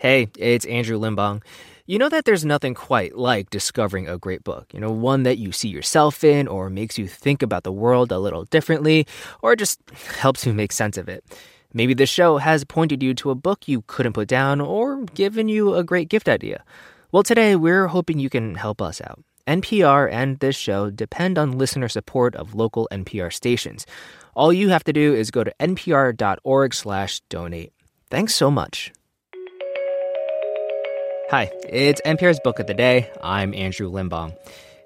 Hey, it's Andrew Limbong. You know that there's nothing quite like discovering a great book, you know, one that you see yourself in or makes you think about the world a little differently or just helps you make sense of it. Maybe this show has pointed you to a book you couldn't put down or given you a great gift idea. Well, today we're hoping you can help us out. NPR and this show depend on listener support of local NPR stations. All you have to do is go to npr.org/donate. Thanks so much. Hi, it's NPR's Book of the Day. I'm Andrew Limbong.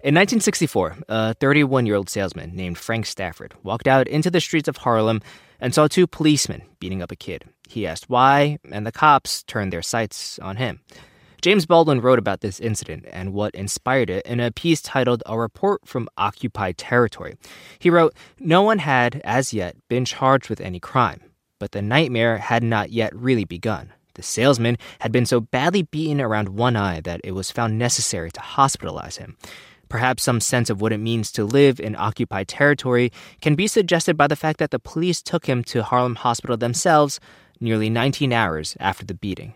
In 1964, a 31 year old salesman named Frank Stafford walked out into the streets of Harlem and saw two policemen beating up a kid. He asked why, and the cops turned their sights on him. James Baldwin wrote about this incident and what inspired it in a piece titled A Report from Occupied Territory. He wrote, No one had, as yet, been charged with any crime, but the nightmare had not yet really begun. The salesman had been so badly beaten around one eye that it was found necessary to hospitalize him. Perhaps some sense of what it means to live in occupied territory can be suggested by the fact that the police took him to Harlem Hospital themselves nearly 19 hours after the beating.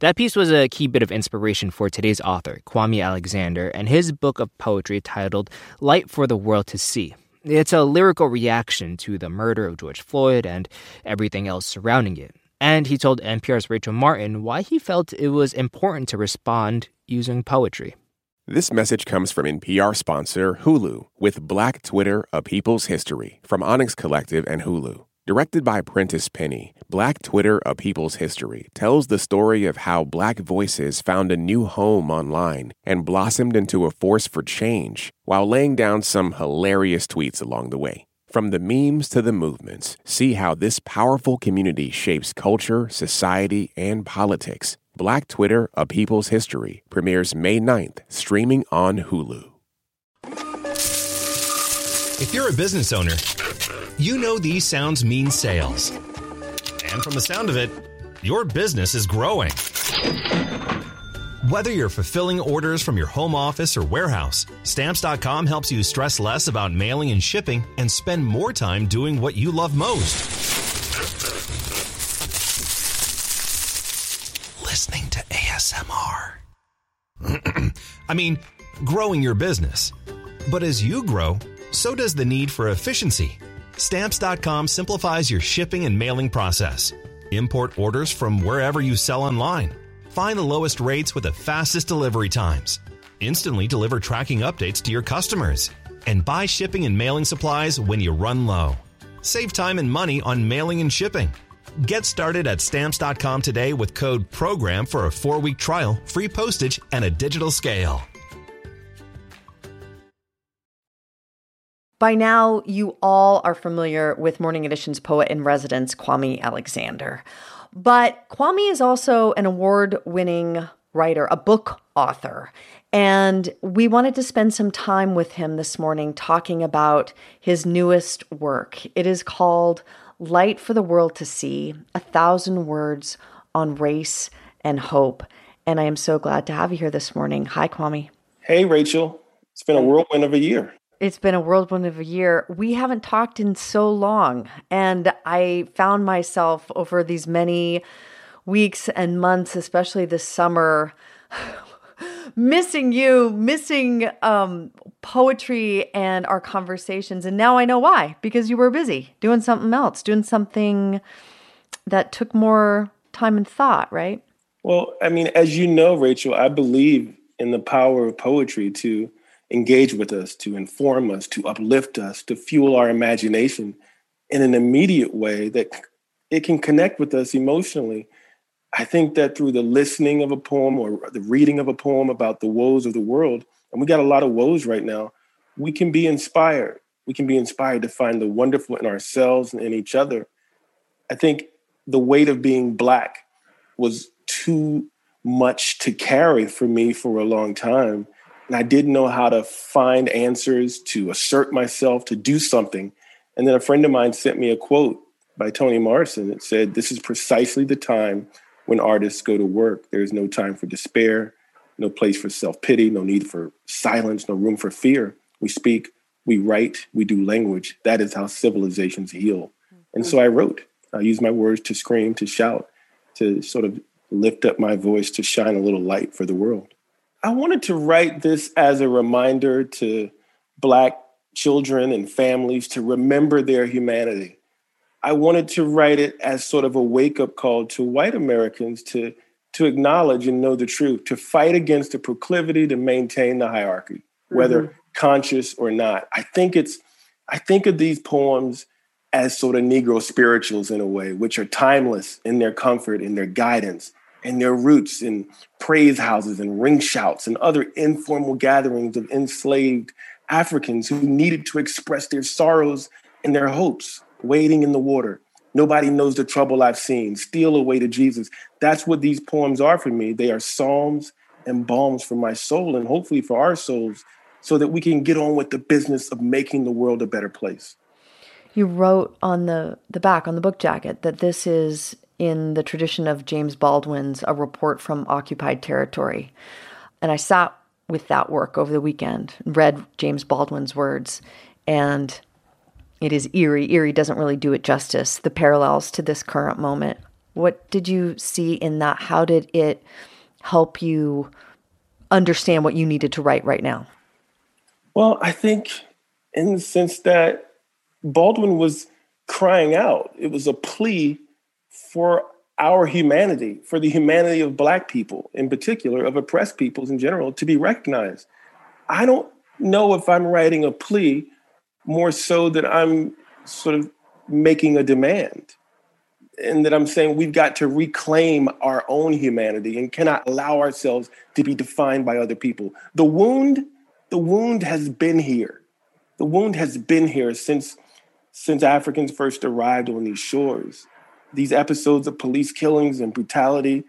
That piece was a key bit of inspiration for today's author, Kwame Alexander, and his book of poetry titled Light for the World to See. It's a lyrical reaction to the murder of George Floyd and everything else surrounding it. And he told NPR's Rachel Martin why he felt it was important to respond using poetry. This message comes from NPR sponsor Hulu with Black Twitter, A People's History from Onyx Collective and Hulu. Directed by Prentice Penny, Black Twitter, A People's History tells the story of how black voices found a new home online and blossomed into a force for change while laying down some hilarious tweets along the way. From the memes to the movements, see how this powerful community shapes culture, society, and politics. Black Twitter, A People's History premieres May 9th, streaming on Hulu. If you're a business owner, you know these sounds mean sales. And from the sound of it, your business is growing. Whether you're fulfilling orders from your home office or warehouse, Stamps.com helps you stress less about mailing and shipping and spend more time doing what you love most. Listening to ASMR. I mean, growing your business. But as you grow, so does the need for efficiency. Stamps.com simplifies your shipping and mailing process. Import orders from wherever you sell online Find the lowest rates with the fastest delivery times. Instantly deliver tracking updates to your customers. And buy shipping and mailing supplies when you run low. Save time and money on mailing and shipping. Get started at stamps.com today with code PROGRAM for a four week trial, free postage, and a digital scale. By now, you all are familiar with Morning Edition's poet in residence, Kwame Alexander. But Kwame is also an award winning writer, a book author. And we wanted to spend some time with him this morning talking about his newest work. It is called Light for the World to See A Thousand Words on Race and Hope. And I am so glad to have you here this morning. Hi, Kwame. Hey, Rachel. It's been a whirlwind of a year. It's been a whirlwind of a year. We haven't talked in so long. And I found myself over these many weeks and months, especially this summer, missing you, missing um, poetry and our conversations. And now I know why because you were busy doing something else, doing something that took more time and thought, right? Well, I mean, as you know, Rachel, I believe in the power of poetry to engage with us, to inform us, to uplift us, to fuel our imagination in an immediate way that it can connect with us emotionally. I think that through the listening of a poem or the reading of a poem about the woes of the world, and we got a lot of woes right now, we can be inspired. We can be inspired to find the wonderful in ourselves and in each other. I think the weight of being Black was too much to carry for me for a long time and I didn't know how to find answers, to assert myself, to do something. And then a friend of mine sent me a quote by Toni Morrison that said, This is precisely the time when artists go to work. There is no time for despair, no place for self pity, no need for silence, no room for fear. We speak, we write, we do language. That is how civilizations heal. And so I wrote. I used my words to scream, to shout, to sort of lift up my voice to shine a little light for the world. I wanted to write this as a reminder to Black children and families to remember their humanity. I wanted to write it as sort of a wake up call to white Americans to, to acknowledge and know the truth, to fight against the proclivity to maintain the hierarchy, whether mm-hmm. conscious or not. I think it's, I think of these poems as sort of Negro spirituals in a way, which are timeless in their comfort, in their guidance, and their roots in praise houses and ring shouts and other informal gatherings of enslaved Africans who needed to express their sorrows and their hopes, wading in the water. Nobody knows the trouble I've seen. Steal away to Jesus. That's what these poems are for me. They are psalms and balms for my soul and hopefully for our souls so that we can get on with the business of making the world a better place. You wrote on the, the back, on the book jacket, that this is in the tradition of James Baldwin's A Report from Occupied Territory. And I sat with that work over the weekend, read James Baldwin's words, and it is eerie. Eerie doesn't really do it justice, the parallels to this current moment. What did you see in that? How did it help you understand what you needed to write right now? Well, I think in the sense that Baldwin was crying out, it was a plea for our humanity, for the humanity of Black people in particular, of oppressed peoples in general, to be recognized. I don't know if I'm writing a plea more so that I'm sort of making a demand and that I'm saying we've got to reclaim our own humanity and cannot allow ourselves to be defined by other people. The wound, the wound has been here. The wound has been here since since Africans first arrived on these shores these episodes of police killings and brutality,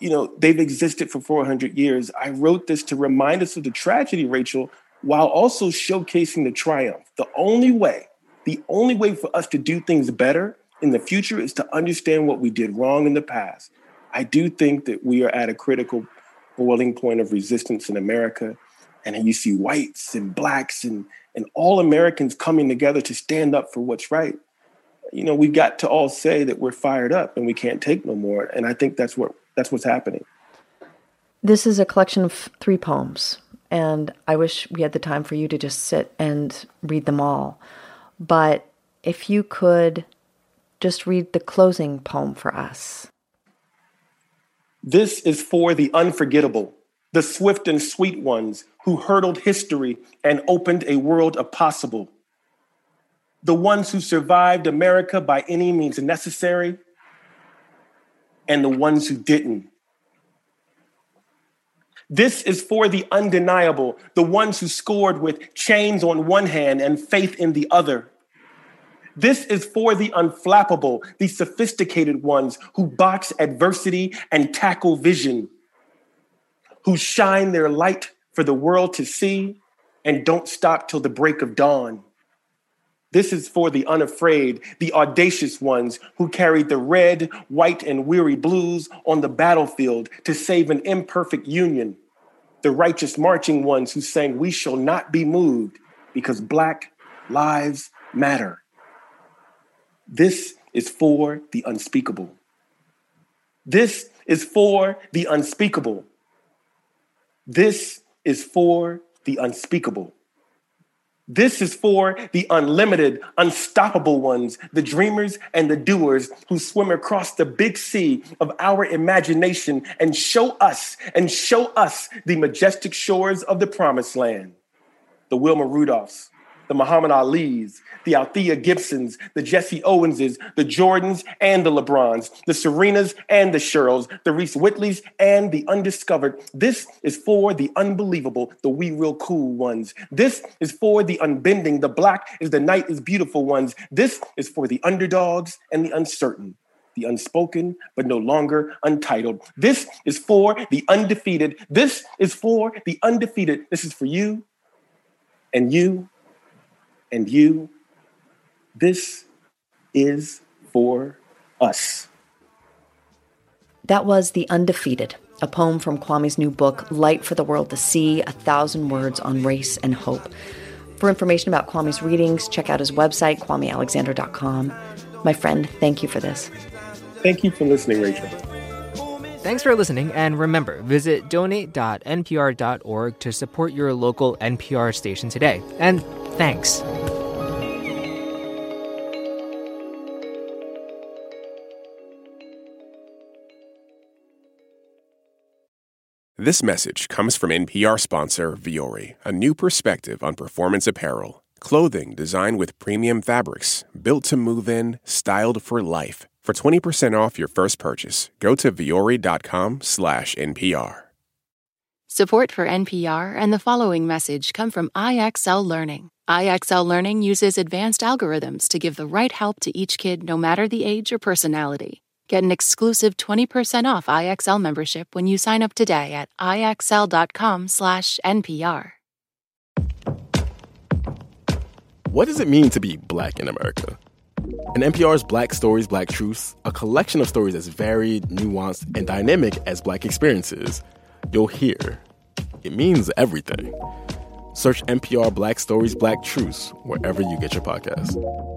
you know, they've existed for 400 years. I wrote this to remind us of the tragedy, Rachel, while also showcasing the triumph. The only way, the only way for us to do things better in the future is to understand what we did wrong in the past. I do think that we are at a critical boiling point of resistance in America. And you see whites and blacks and, and all Americans coming together to stand up for what's right you know, we've got to all say that we're fired up and we can't take no more. And I think that's what that's what's happening. This is a collection of three poems, and I wish we had the time for you to just sit and read them all. But if you could just read the closing poem for us. This is for the unforgettable, the swift and sweet ones who hurdled history and opened a world of possible the ones who survived America by any means necessary, and the ones who didn't. This is for the undeniable, the ones who scored with chains on one hand and faith in the other. This is for the unflappable, the sophisticated ones who box adversity and tackle vision, who shine their light for the world to see and don't stop till the break of dawn. This is for the unafraid, the audacious ones who carried the red, white, and weary blues on the battlefield to save an imperfect union. The righteous marching ones who sang, We shall not be moved because Black lives matter. This is for the unspeakable. This is for the unspeakable. This is for the unspeakable. This is for the unlimited, unstoppable ones, the dreamers and the doers who swim across the big sea of our imagination and show us and show us the majestic shores of the promised land. The Wilma Rudolphs, the Muhammad Ali's, the Althea Gibsons, the Jesse Owenses, the Jordans and the LeBrons, the Serenas and the Cheryls, the Reese Whitleys and the undiscovered. This is for the unbelievable, the we real cool ones. This is for the unbending, the black is the night is beautiful ones. This is for the underdogs and the uncertain the unspoken, but no longer untitled. This is for the undefeated. This is for the undefeated. This is for you and you and you this is for us. That was The Undefeated, a poem from Kwame's new book, Light for the World to See A Thousand Words on Race and Hope. For information about Kwame's readings, check out his website, kwamealexander.com. My friend, thank you for this. Thank you for listening, Rachel. Thanks for listening, and remember, visit donate.npr.org to support your local NPR station today. And thanks. This message comes from NPR sponsor Vuori, a new perspective on performance apparel. Clothing designed with premium fabrics, built to move in, styled for life. For 20% off your first purchase, go to vuori.com slash NPR. Support for NPR and the following message come from IXL Learning. IXL Learning uses advanced algorithms to give the right help to each kid no matter the age or personality. Get an exclusive 20% off IXL membership when you sign up today at IXL.com/NPR. What does it mean to be black in America? In NPR's Black Stories, Black Truths, a collection of stories as varied, nuanced, and dynamic as black experiences, you'll hear it means everything. Search NPR Black Stories, Black Truths wherever you get your podcasts.